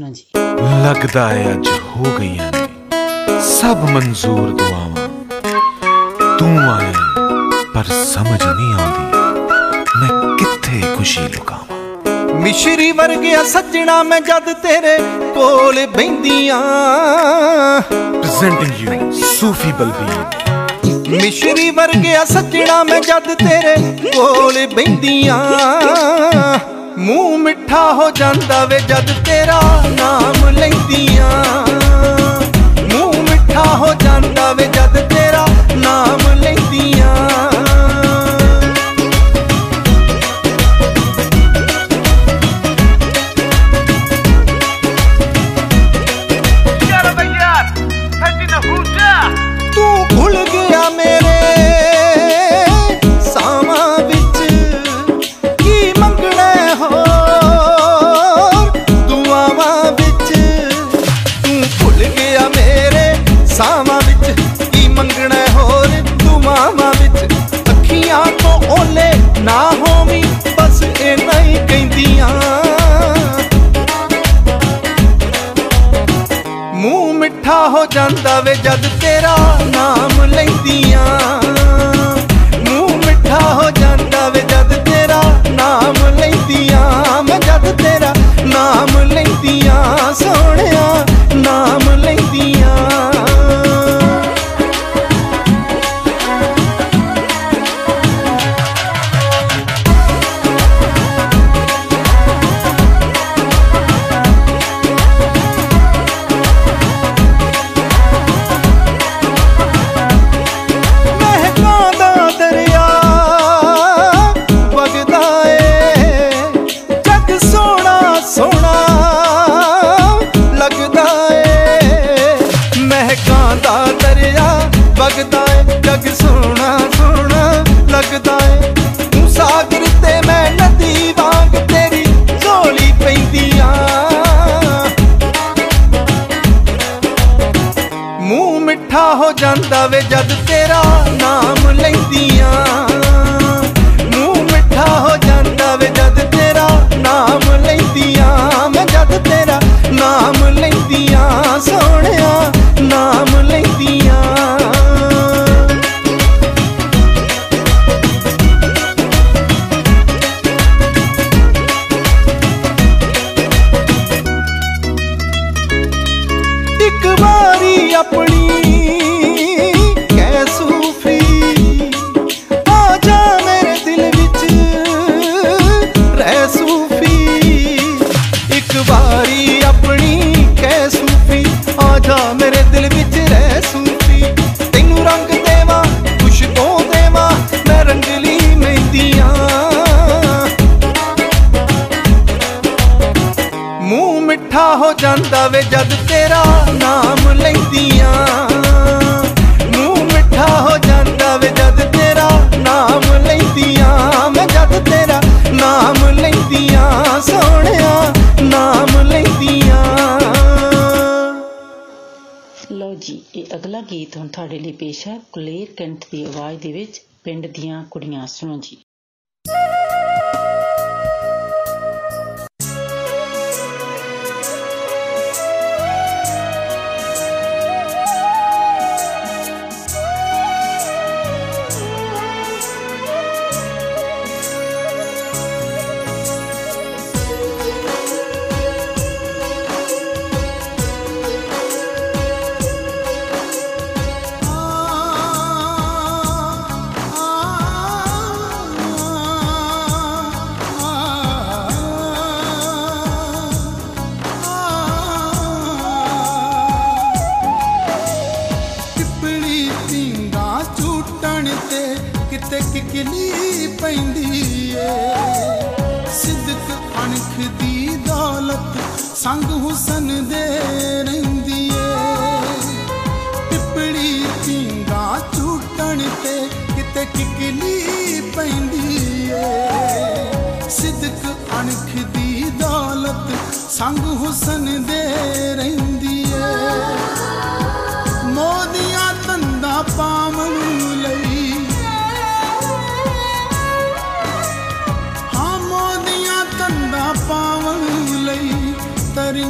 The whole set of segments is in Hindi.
ਮਿੱਠਾ ਸੁਣੋ ਜੀ। ਲੱਗਦਾ ਹੈ ਅੱਜ ਹੋ ਗਈਆਂ ਨੇ। ਸਭ ਮਨਜ਼ੂਰ ਦੁਆਵਾਂ। ਤੂੰ ਆਏ ਪਰ ਸਮਝ ਨਹੀਂ ਆਉਂਦੀ। ਮੈਂ ਕਿੱਥੇ ਖੁਸ਼ੀ ਲੁਕਾਵਾਂ? ਮਿਸ਼ਰੀ ਵਰਗਿਆ ਸੱਜਣਾ ਮੈਂ ਜਦ ਤੇਰੇ ਕੋਲ ਬੈੰਦੀਆਂ ਪ੍ਰੈਜ਼ੈਂਟਿੰਗ ਯੂ ਸੂਫੀ ਬਲਵੀਰ ਮਿਸ਼ਰੀ ਵਰਗਿਆ ਸੱਜਣਾ ਮੈਂ ਜਦ ਤੇਰੇ ਕੋਲ ਬੈੰਦੀਆਂ ਮੂੰਹ ਮਿੱਠਾ ਹੋ ਜਾਂਦਾ ਵੇ ਜਦ ਤੇਰਾ ਨਾਮ ਲੈਂਦੀਆਂ। ਮੂੰਹ ਮਿੱਠਾ ਹੋ ਜਾਂਦਾ ਵੇ ਜਦ ਜਾਂਦਾ ਵੇ ਜਦ ਤੇਰਾ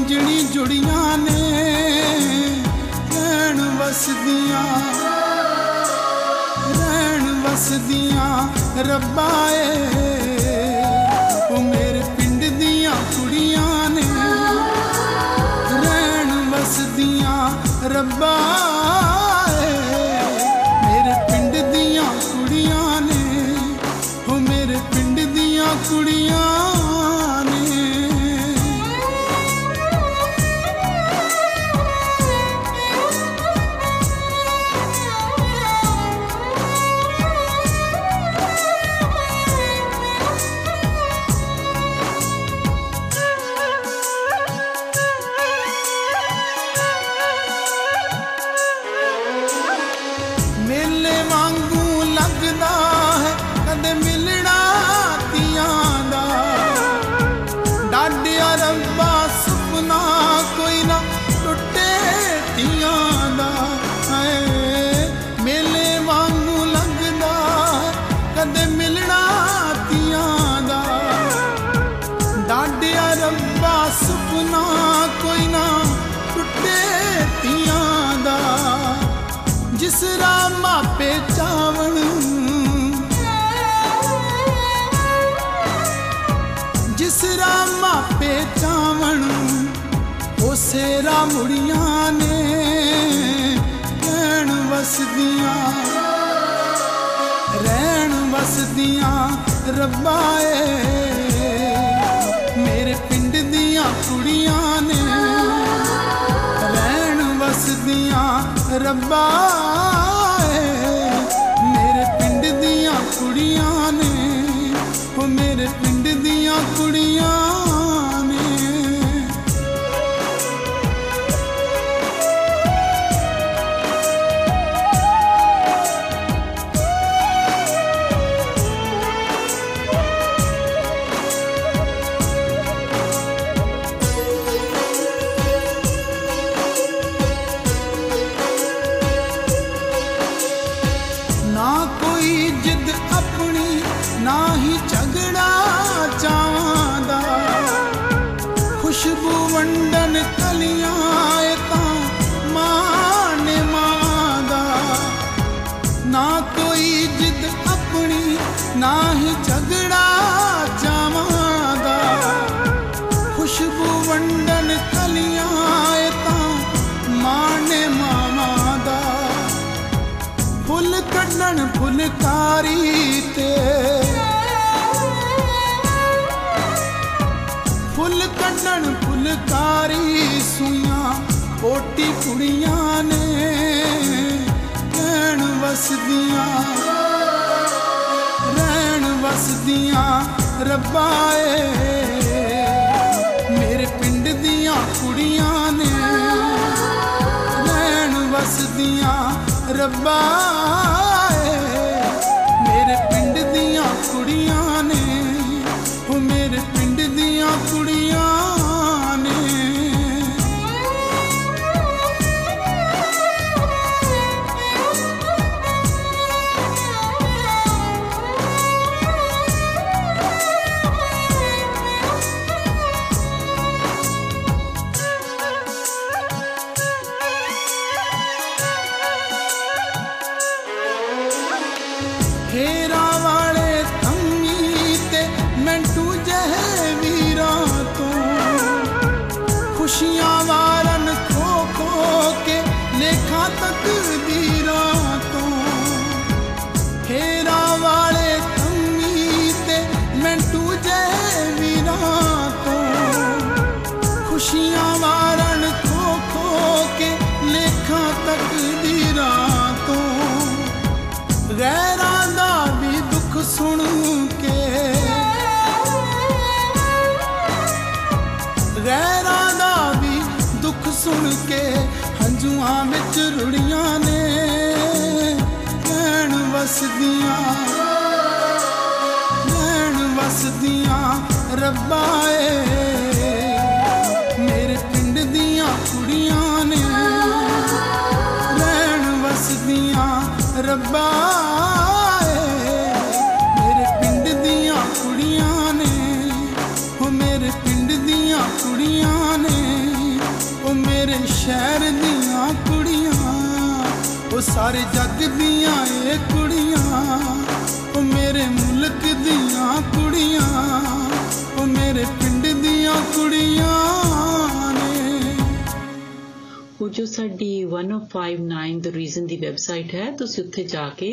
ਮੰਜਣੀ ਜੁੜੀਆਂ ਨੇ, ਰਹਿਣ ਵਸਦੀਆਂ। ਰਹਿਣ ਵਸਦੀਆਂ ਰੱਬਾ ਏ। ਉਹ ਮੇਰੇ ਪਿੰਡ ਦੀਆਂ ਕੁੜੀਆਂ ਨੇ, ਰਹਿਣ ਵਸਦੀਆਂ ਰੱਬਾ। ਰੱਬਾਏ ਮੇਰੇ ਪਿੰਡ ਦੀਆਂ ਕੁੜੀਆਂ ਨੇ ਰਹਿਣ ਵਸਦੀਆਂ ਰੱਬਾ। ਕੁੜੀਆਂ ਨੇ ਰਹਿਣ ਵਸਦੀਆਂ ਰਹਿਣ ਵਸਦੀਆਂ ਰੱਬਾ ਏ। ਮੇਰੇ ਪਿੰਡ ਦੀਆਂ ਕੁੜੀਆਂ ਨੇ ਰਹਿਣ ਵਸਦੀਆਂ ਰੱਬਾ ਏ। ਮੇਰੇ ਪਿੰਡ do ਉੱਥੇ ਜਾ ਕੇ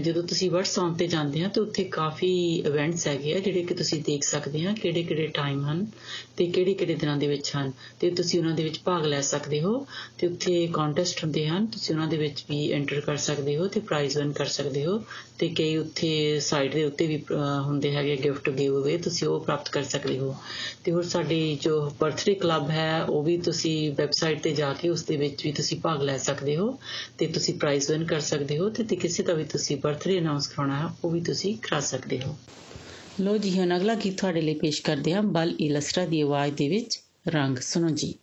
ਜਦੋਂ ਤੁਸੀਂ WhatsApp ਤੇ ਜਾਂਦੇ ਆ ਤਾਂ ਉੱਥੇ ਕਾਫੀ ਇਵੈਂਟਸ ਹੈਗੇ ਆ ਜਿਹੜੇ ਕਿ ਤੁਸੀਂ ਦੇਖ ਸਕਦੇ ਆ ਕਿਹੜੇ ਕਿਹੜੇ ਟਾਈਮ ਹਨ ਤੇ ਕਿਹੜੇ ਕਿਹੜੇ ਦਿਨਾਂ ਦੇ ਵਿੱਚ ਹਨ ਤੇ ਤੁਸੀਂ ਉਹਨਾਂ ਦੇ ਵਿੱਚ ਭਾਗ ਲੈ ਸਕਦੇ ਹੋ ਤੇ ਉੱਥੇ ਕੰਟੈਸਟ ਹੁੰਦੇ ਹਨ ਤੁਸੀਂ ਉਹਨਾਂ ਦੇ ਵਿੱਚ ਵੀ ਐਂਟਰ ਕਰ ਸਕਦੇ ਹੋ ਤੇ ਪ੍ਰਾਈਜ਼ ਵਿਨ ਕਰ ਸਕਦੇ ਹੋ ਤੇ ਕਈ ਉੱਥੇ ਸਾਈਟ ਦੇ ਉੱਤੇ ਵੀ ਅਹ, ਹੁੰਦੇ ਹੈਗੇ ਗਿਫਟ ਗਿਵ ਅਵੇ ਤੁਸੀਂ ਉਹ ਪ੍ਰਾਪਤ ਕਰ ਸਕਦੇ ਹੋ। ਤੇ ਹੋਰ ਸਾਡੀ ਜੋ ਬਰਥਡੇ ਕਲੱਬ ਹੈ ਉਹ ਵੀ ਤੁਸੀਂ ਵੈਬਸਾਈਟ ਤੇ ਜਾ ਕੇ ਉਸ ਦੇ ਵਿੱਚ ਵੀ ਤੁਸੀਂ ਭਾਗ ਲੈ ਸਕਦੇ ਹੋ ਤੇ ਤੁਸੀਂ ਪ੍ਰਾਈਜ਼ ਵਿਨ ਕਰ ਸਕਦੇ ਹੋ ਤੇ ਤੇ ਕਿਸੇ ਦਾ ਵੀ ਤੁਸੀਂ ਬਰਥਡੇ ਅਨਾਉਂਸ ਕਰਾਉਣਾ ਹੈ, ਉਹ ਵੀ ਤੁਸੀਂ ਕਰਾ ਸਕਦੇ ਹੋ। ਲੋ ਜੀ, ਹੁਣ ਅਗਲਾ ਗੀਤ ਤੁਹਾਡੇ ਲਈ ਪੇਸ਼ ਕਰਦੇ ਹਾਂ, ਬਲ ਇਲਸਟਰਾ ਦੀ ਆਵਾਜ਼ ਦੇ ਵਿੱਚ ਰੰਗ ਸੁਣੋ ਜੀ।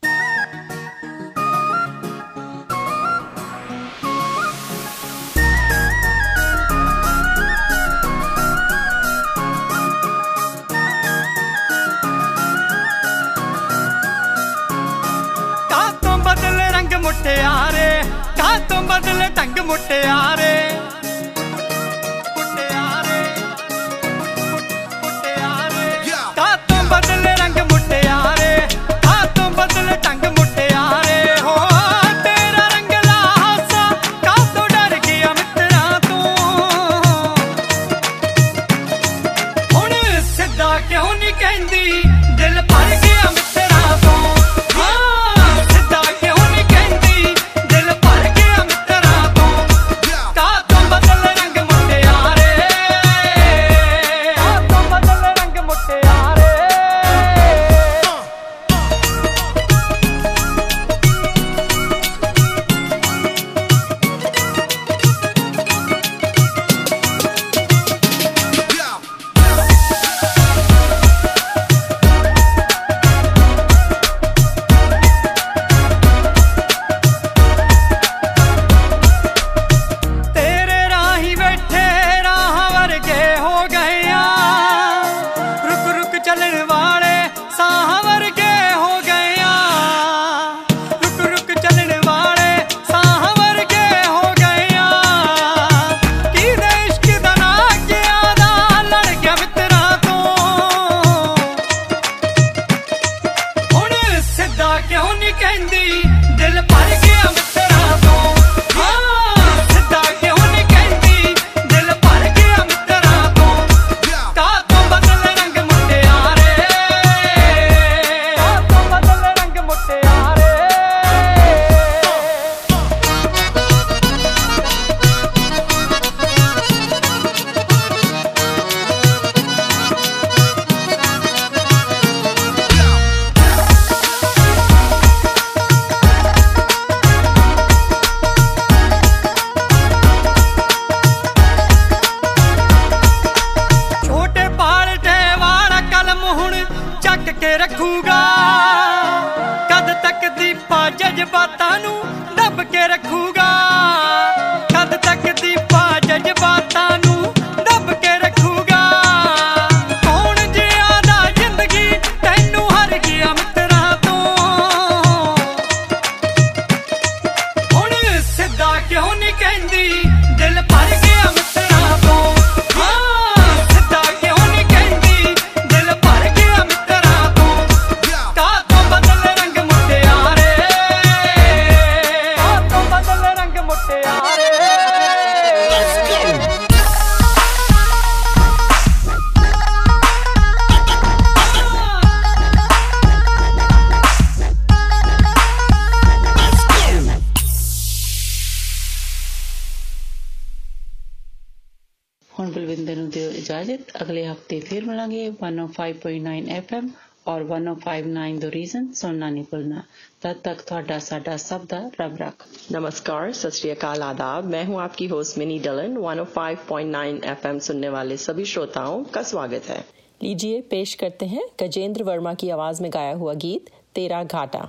सुनना नहीं भूलना तब तक थोड़ा साडा सबदा रब रख नमस्कार सत आदाब मैं हूँ आपकी होस्ट मिनी डलन 105.9 एफएम सुनने वाले सभी श्रोताओं का स्वागत है लीजिए पेश करते हैं गजेंद्र वर्मा की आवाज़ में गाया हुआ गीत तेरा घाटा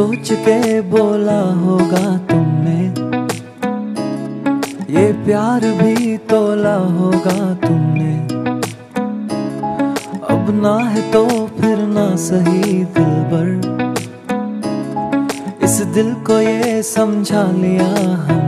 सोच के बोला होगा तुमने। ये प्यार भी तोला होगा तुमने। अब ना है तो फिर ना सही दिल बर इस दिल को ये समझा लिया है।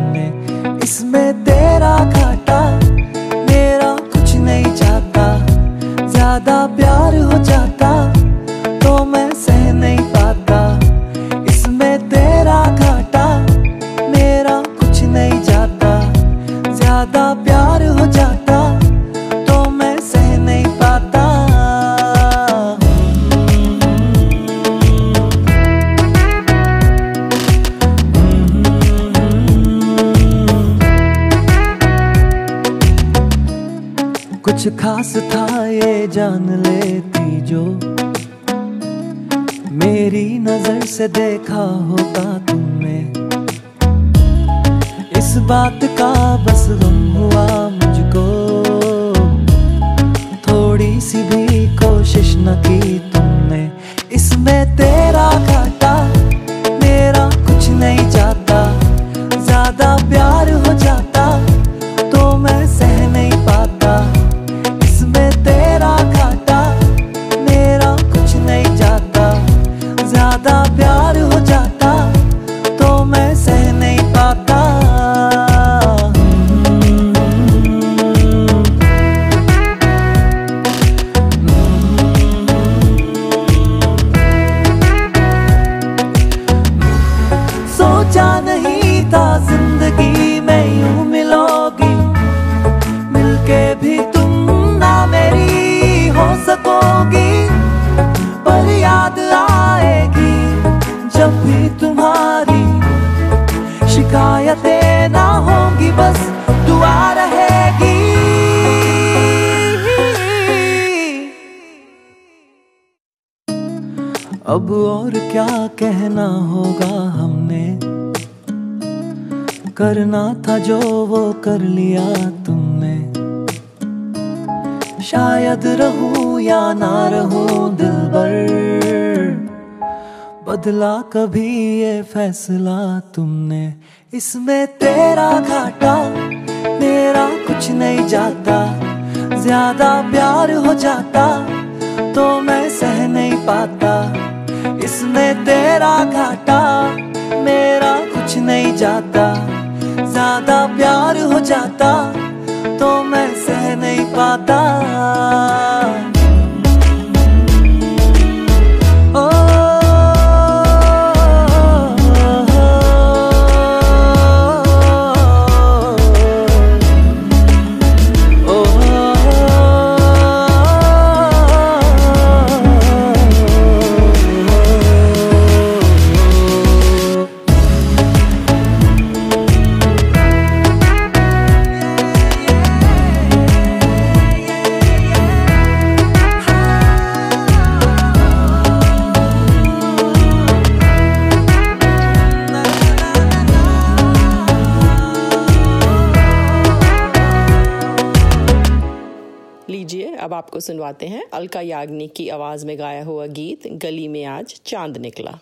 Tesla. सुनवाते हैं। अलका याग्निक की आवाज़ में गाया हुआ गीत, गली में आज चाँद निकला।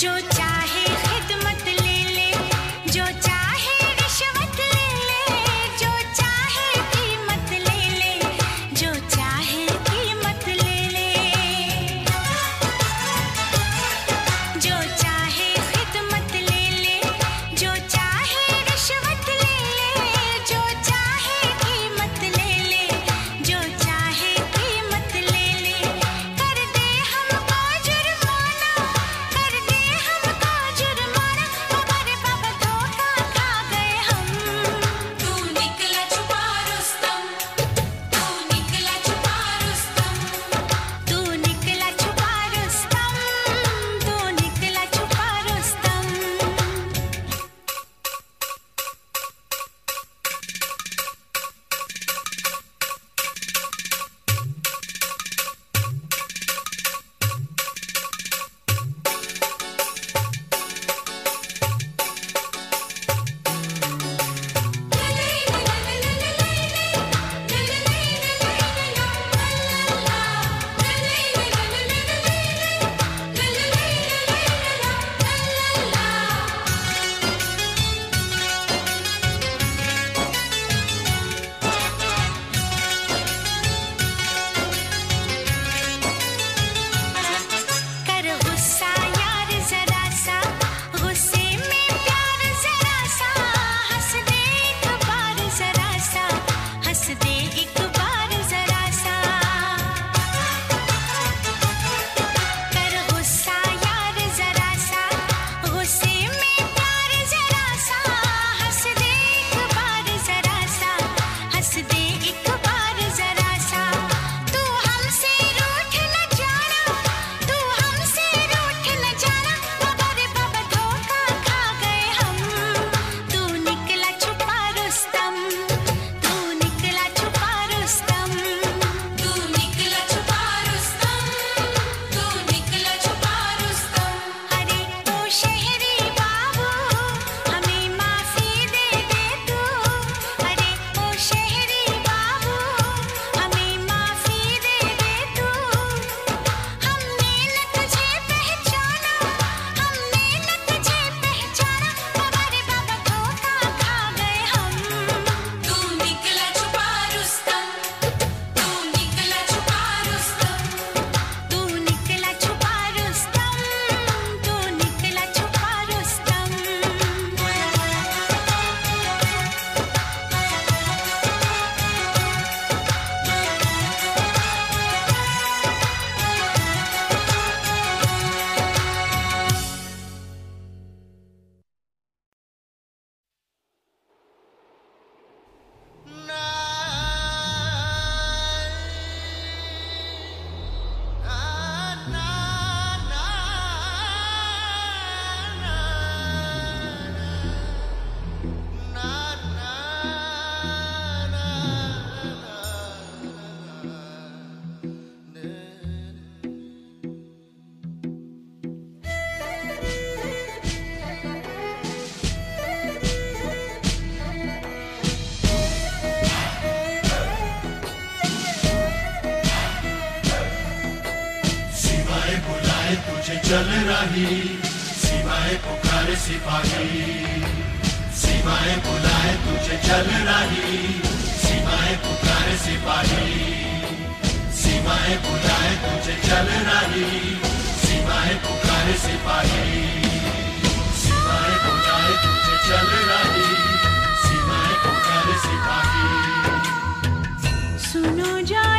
जो चाहे चल रही। सिवाय पुकार सिपाही। सिवाय बुलाए तुझे चल रही। सिवाय पुकार सिपाही। सिवाय बुलाए तुझे चल रही। सिवाय पुकार सिपाही। सिवाय बुलाए तुझे चल रही। सिवाय पुकार सिपाही। सुनो जा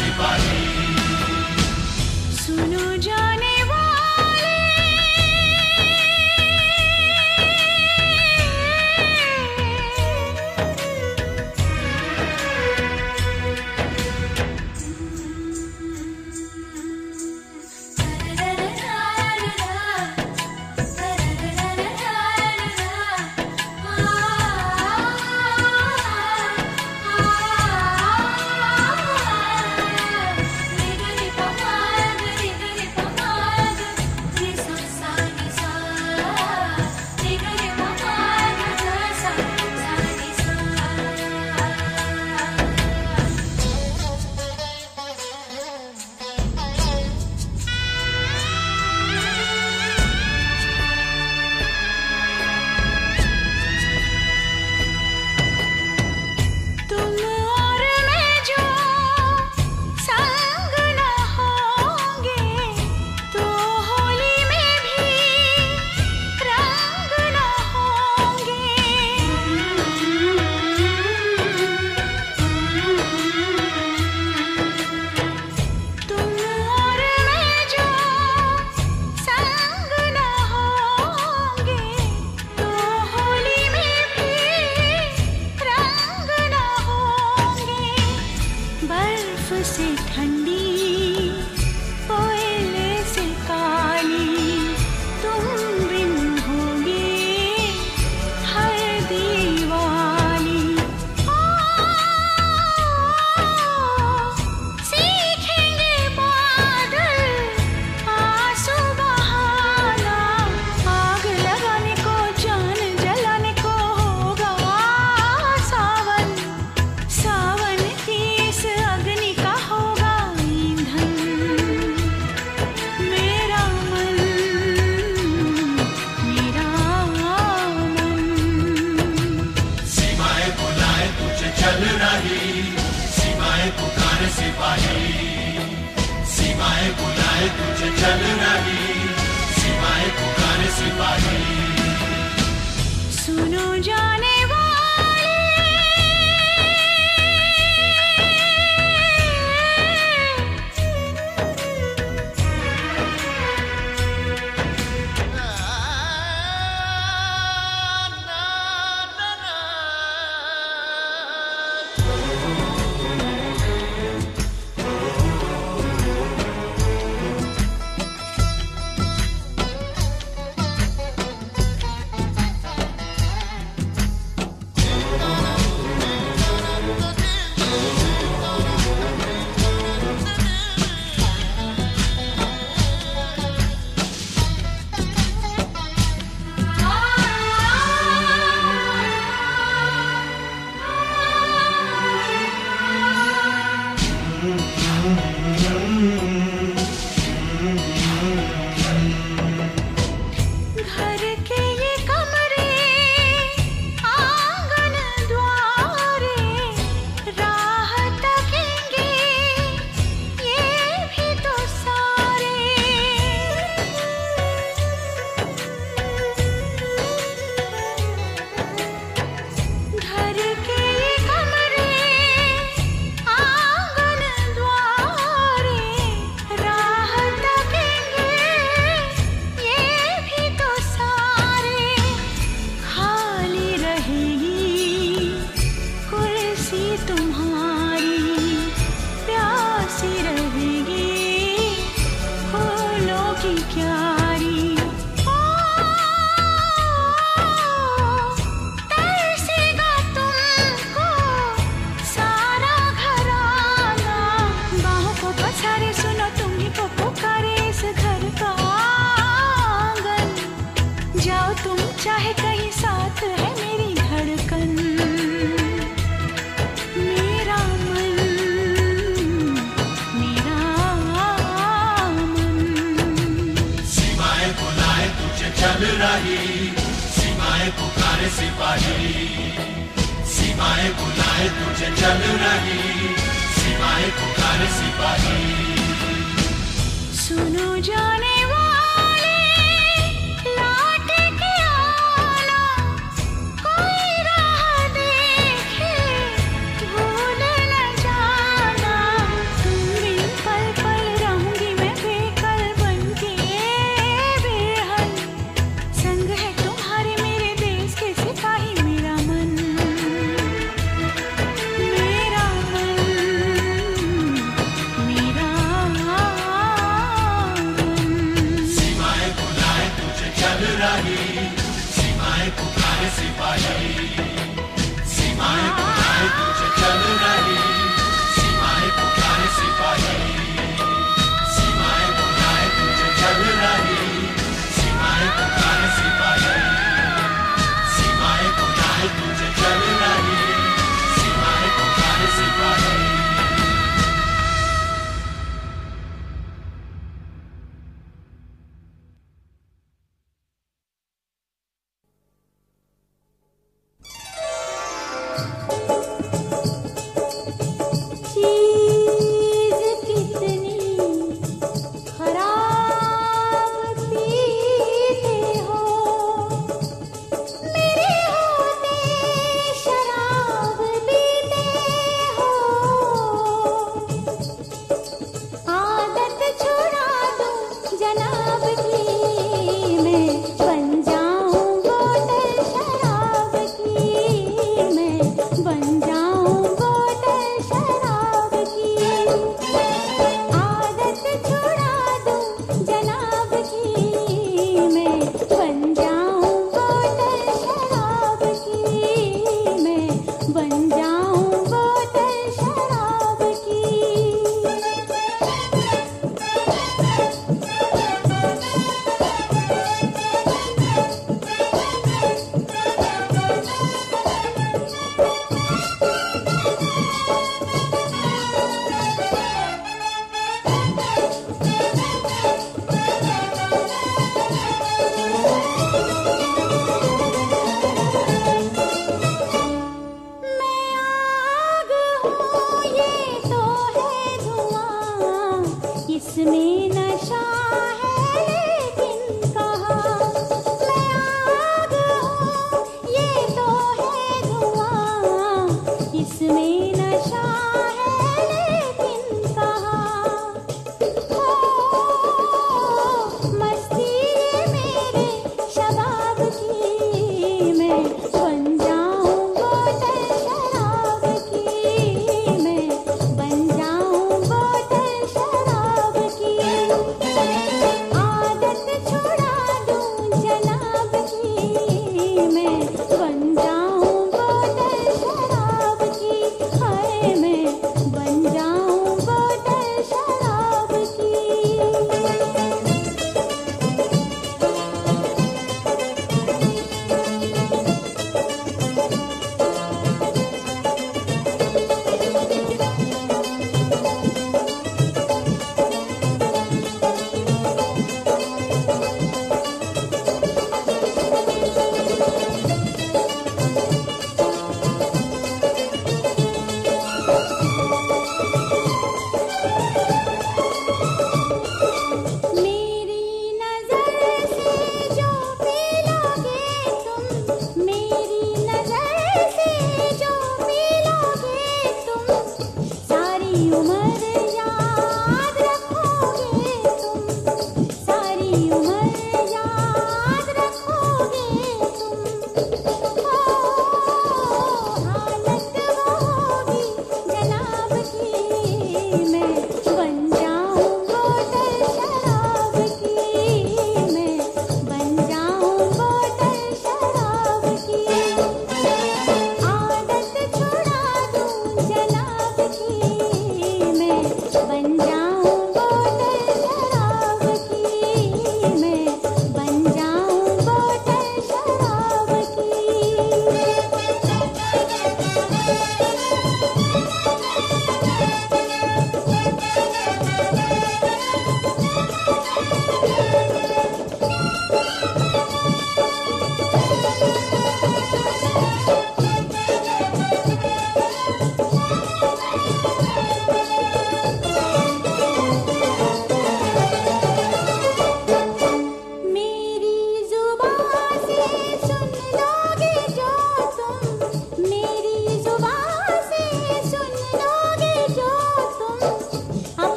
पुकारे सिपाही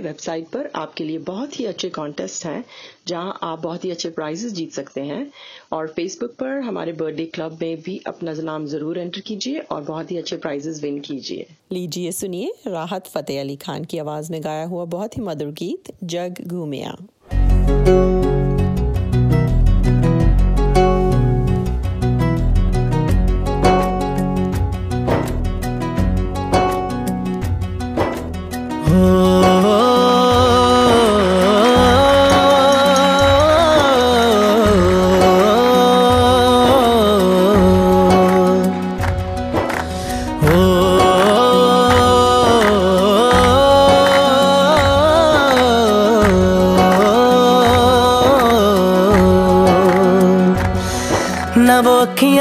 की वेबसाइट पर आपके लिए बहुत ही अच्छे कॉन्टेस्ट हैं, जहाँ आप बहुत ही अच्छे प्राइजेस जीत सकते हैं। और फेसबुक पर हमारे बर्थडे क्लब में भी अपना नाम ज़रूर एंटर कीजिए और बहुत ही अच्छे प्राइजेस विन कीजिए। लीजिए, सुनिए राहत फतेह अली खान की आवाज़ में गाया हुआ बहुत ही मधुर गीत, जग घूमिया।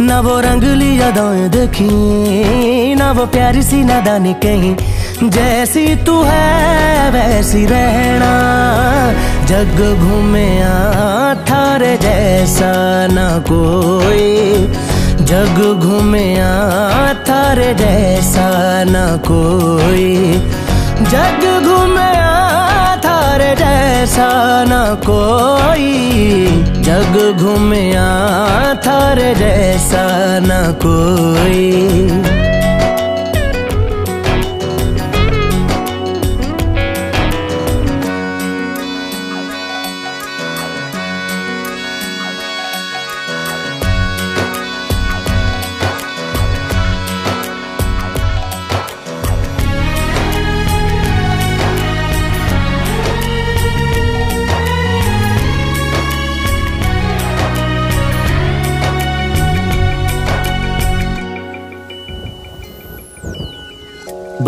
ना वो रंगली यादाएँ देखी, ना वो प्यारी सी नादानी कहीं। जैसी तू है, वैसी रहना, जग घूमे थारे जैसा ना कोई। जग घूमे थारे जैसा ना कोई। जग घूमे थारे जैसा ना कोई जग घूमया थार जैसा न कोई।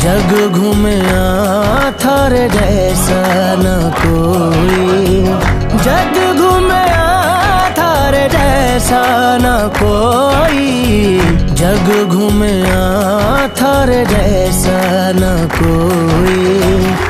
जग घूमे थारे जैसा न कोई। जग घूमया थारे जैसा न कोई। जग घूमया थारे जैसा न कोई।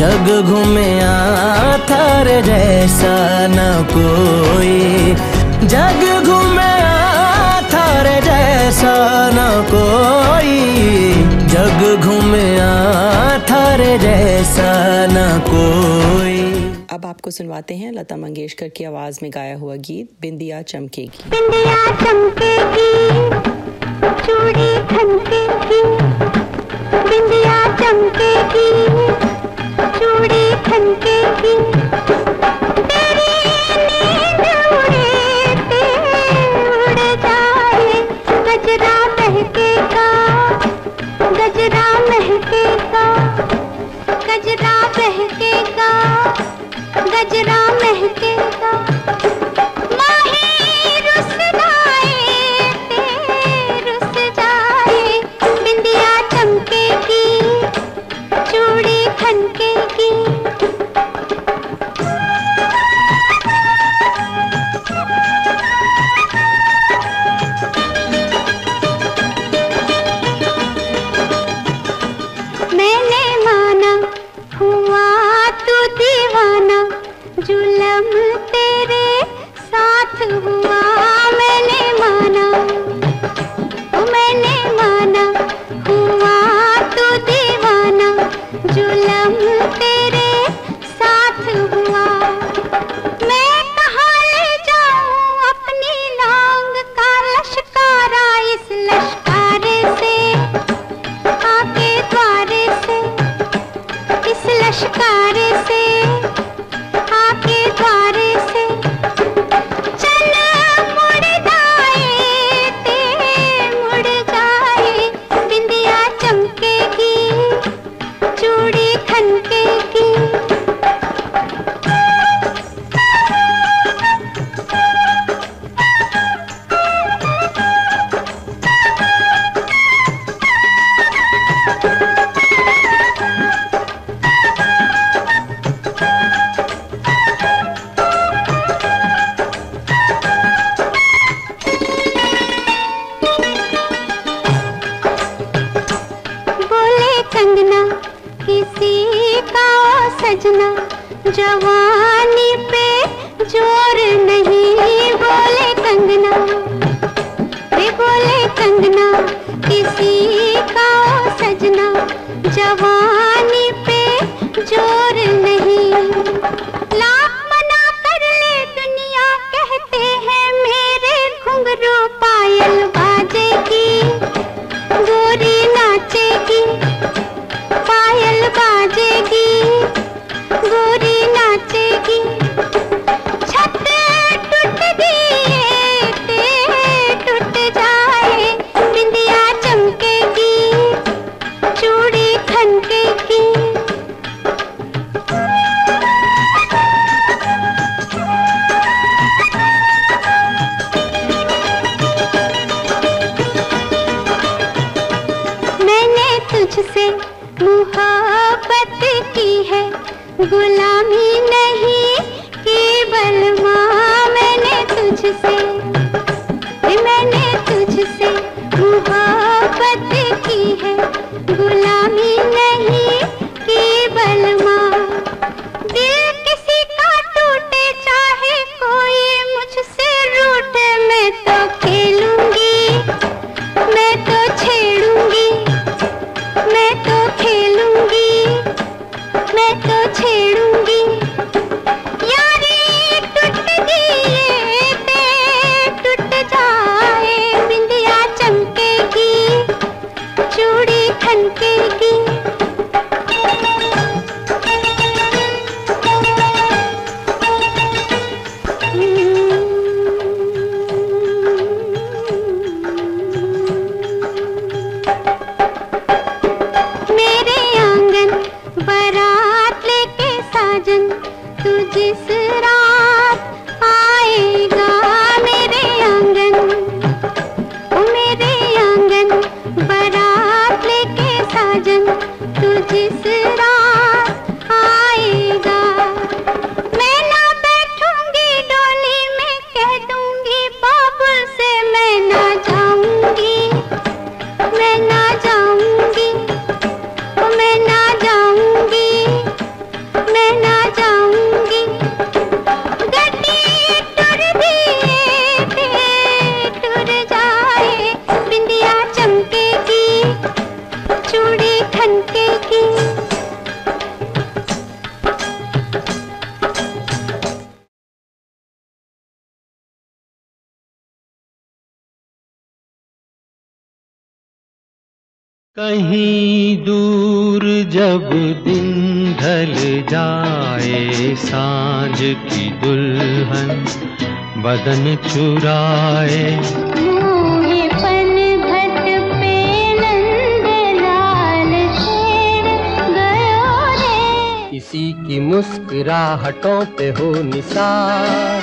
जग घूमे थारे जैसा न कोई। जग घूमे थारे जैसा न कोई। जग घूमे थारे जैसा न कोई। अब आपको सुनवाते हैं लता मंगेशकर की आवाज़ में गाया हुआ गीत बिंदिया चमकेगी बिंदिया चमकेगी चूड़ी खनकेगी बिंदिया चमकेगी चूड़ी ठनकेगी तेरी नींद गजरा महकेगा गजरा गजरा जब दिन ढल जाए साँझ की दुल्हन बदन चुराए। किसी की मुस्कुराहटों पे हो निसार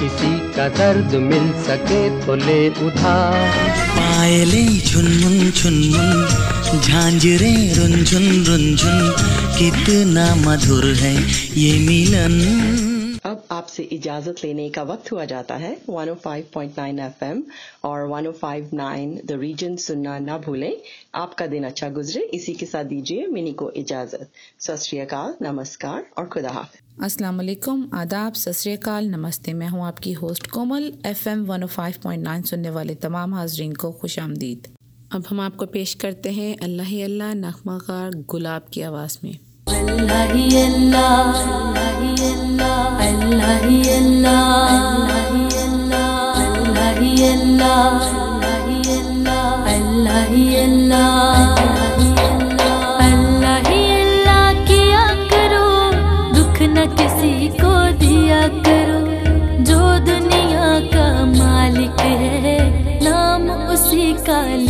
किसी का दर्द मिल सके तो ले उधार। पायली झुनमुन झुनमुन झांझरे रुंझुन रुंझुन कितना मधुर है ये मिलन। अब आपसे इजाज़त लेने का वक्त हुआ जाता है 105.9 एफएम और 105.9 द रीजन सुनना ना भूलें। आपका दिन अच्छा गुजरे इसी के साथ दीजिए मिनी को इजाज़त। सत नमस्कार और खुदा हाफ़ अस्सलाम वालेकुम आदाब सतरीकाल नमस्ते मैं हूँ आपकी होस्ट कोमल एफएम 105.9 सुनने वाले तमाम हाजरीन को खुश आमदीद। अब हम आपको पेश करते हैं अल्लाह अल्लाह नगमा गुलाब की आवाज़ में। अल्लाह ही अल्लाह काली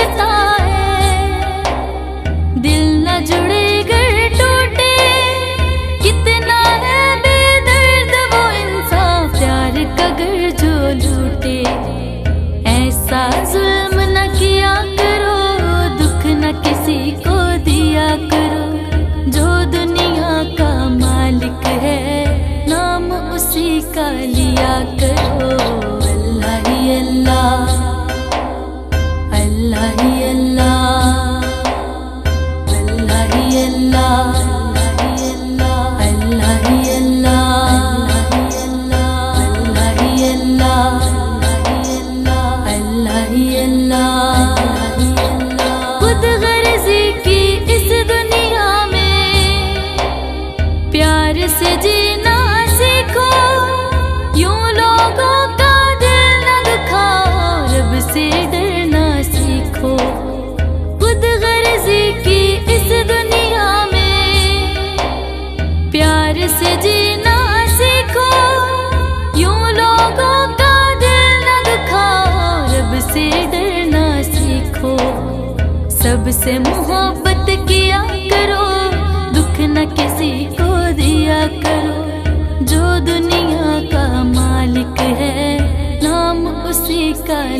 desire का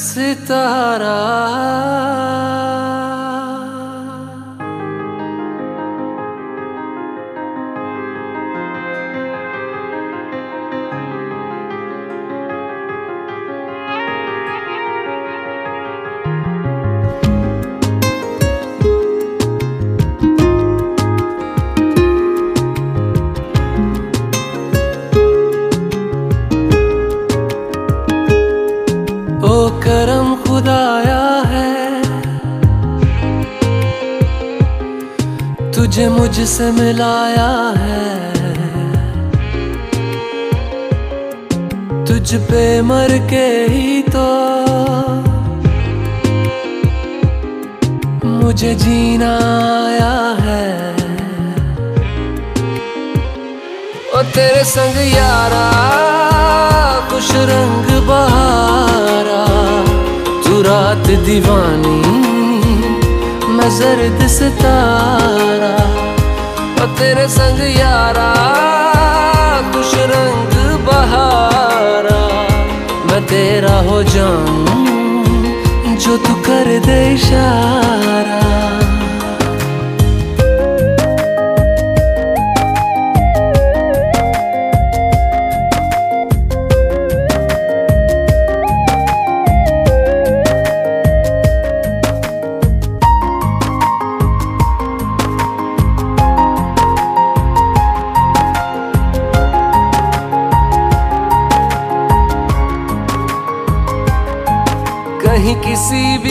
सितारा। तुझे मुझसे मिलाया है। तुझ पे मर के ही तो मुझे जीना आया है। ओ तेरे संग यारा कुछ रंग बहारा, तू रात दीवानी मैं जर्द सितारा ओ तेरे संग यारा कुछ रंग बहारा। मैं तेरा हो जाऊँ, जो तू कर दे इशारा।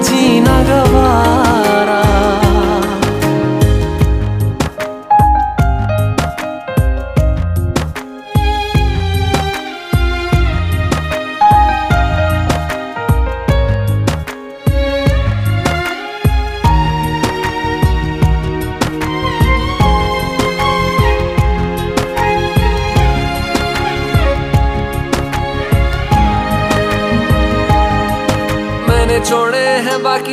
न जीना गवारा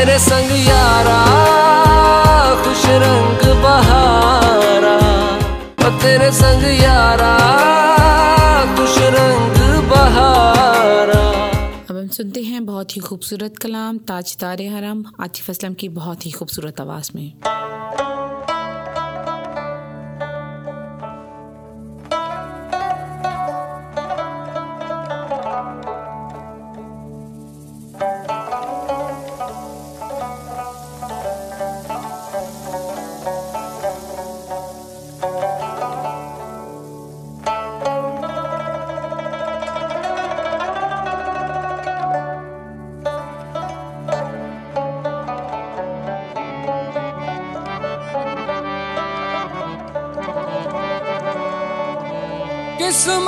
तेरे संग यारा, खुश रंग बहारा। ओ तेरे संग यारा, खुश रंग बहारा। अब हम सुनते हैं बहुत ही खूबसूरत कलाम, ताज तारे हरम, आतिफ असलम की बहुत ही खूबसूरत आवाज़ में।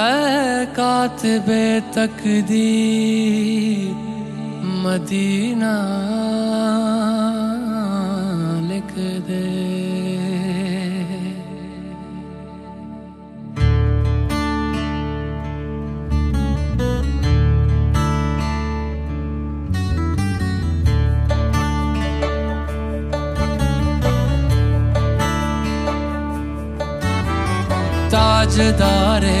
ऐ कातबे तकदीर मदीना लिख दे। ताजदारे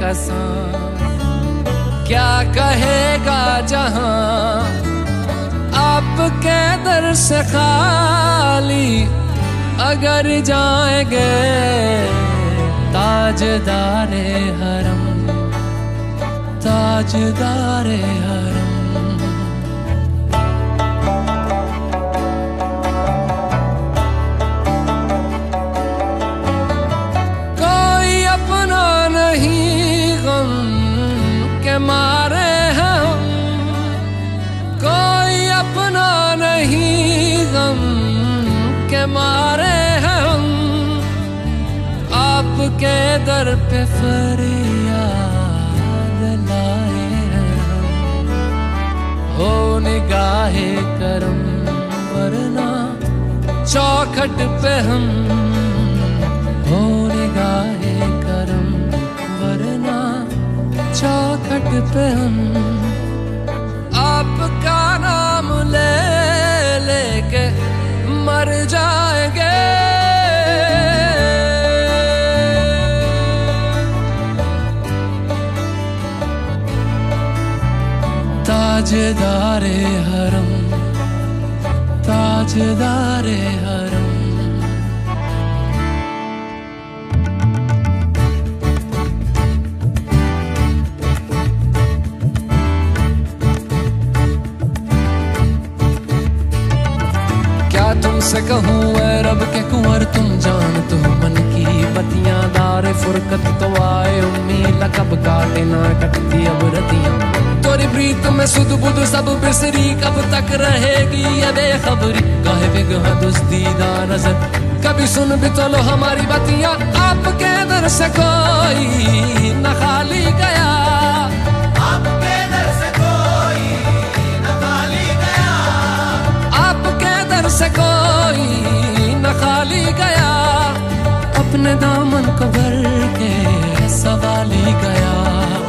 बेकसा क्या कहेगा जहाँ आप दर से खाली अगर जाएँगे ताजदारे हरम ताजदारे हरम। मारे हैं हम, आपके दर पे फरियाद लाए हैं हम। हो निगाहे करम, वरना चौखट पे हम। हो निगाहे करम, वरना चौखट पे हम। ताजदारे हरम ताजदारे हरम। तुमसे कहूँ रब के कुंवर, तुम जान तो मन की बतियाँ दार फुरकत तो आए, उम्मीद कब काटे ना कटती अब रतियाँ। प्रीत में सुध बुध सब बिसरी कब तक रहेगी? ये बेखबरी, काहे बिगह दुस्तीदा नज़र कभी सुन भी तो लो हमारी बतिया, आपके दर से कोई न खाली गया। न खाली गया। दर से कोई न खाली गया। अपने दामन को भर के सवाली गया।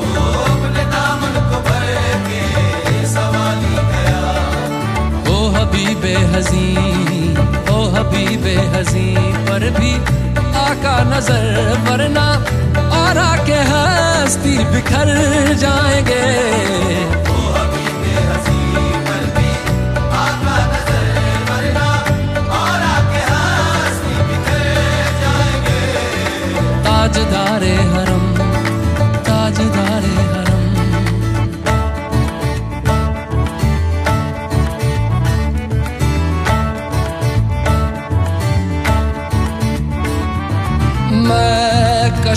हजी ओ हबीबे हजी पर भी आका नज़र वरना और आके हस्ती बिखर जाएँगे। ताजदार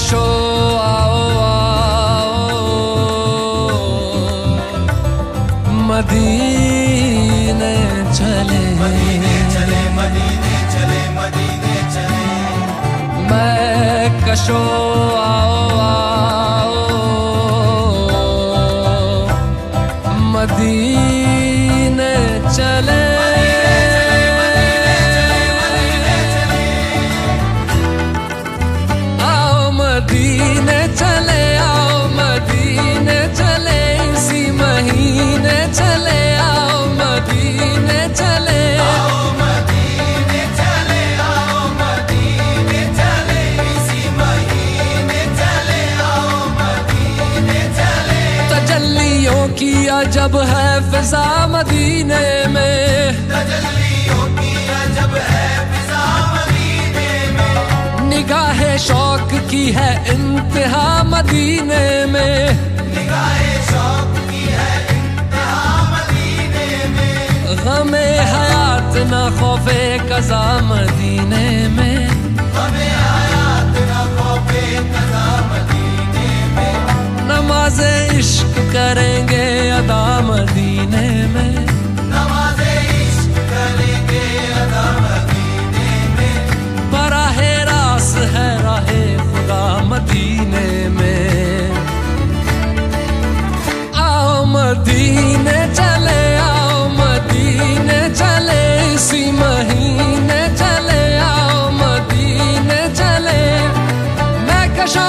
शो आओ आओ। मदीने चले। मदीने चले मदीने चले मदीने चले मैं कशो फिजा मदीने में। निगाह शौक की है इंतहा मदीने में। निगाह हयात न खौफे कजा मदीने में। गमे हयात न खौफे कजा नमाज़ इश्क करेंगे अदा मदीने में। नमाज़ इश्क करेंगे अदा मदीने में। बराहे रास है राहे खुदा मदीने में। आओ मदीने चले आओ मदीने चले इसी महीने चले आओ मदीने चले। मैं कशा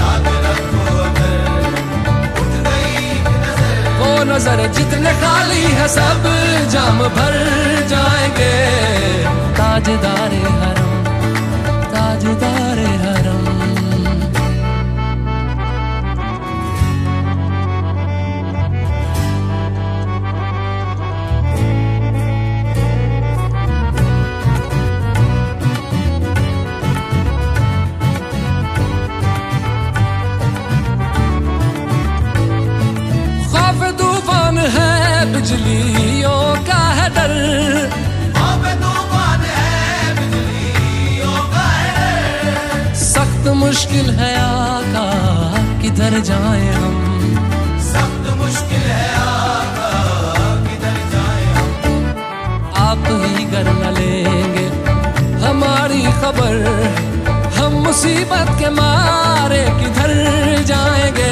नज़र जितने खाली है सब जाम भर जाएँगे। ताजदार हरम ताजदार बिजलियों का है डर सख्त मुश्किल है आका, किधर जाए हम? सख्त मुश्किल है आका किधर जाए हम आप ही कर न लेंगे हमारी खबर, हम मुसीबत के मारे किधर जाएँगे?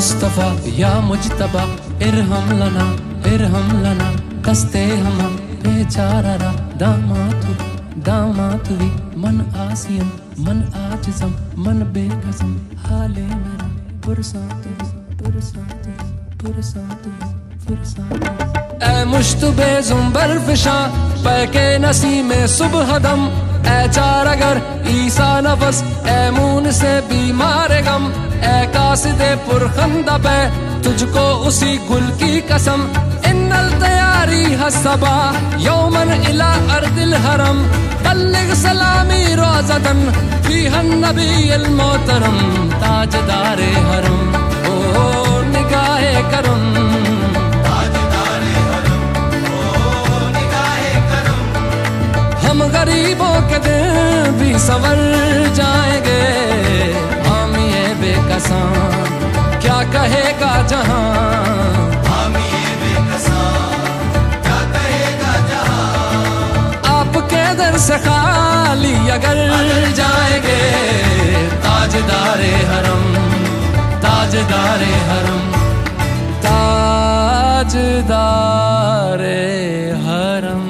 मुस्तफ़ा, या मुजतबा इरहम लना इरहम लना कस्ते हम बेचारा दामातु दामातुवी मन आसियम मन आजिजम मन बेकसम हाले मेरा पुरसातु पुरसातु पुरसातु पुरसातु ए मुश्तबे जुम्बर फिशा, पैके नसी में सुबह दम, ए चार अगर ईसा नफस, ए मून से बीमार गम। ए कासिदे पुरखंदा पे तुझको उसी गुल की कसम। इन्नल तैयारी हसबा यौमन इला अर्दिल हरम। बल्लिग सलामी रोजतन फीहन नबी अल मोहतरम। ताजदारे हरम, ओ निगाहे करम। हम गरीबों के दिन भी संवर जाएँगे। बेकसा, क्या कहेगा जहाँ? क्या कहेगा खाली अगर जाएँगे, ताजदारे हरम ताजदारे हरम ताजदारे हरम।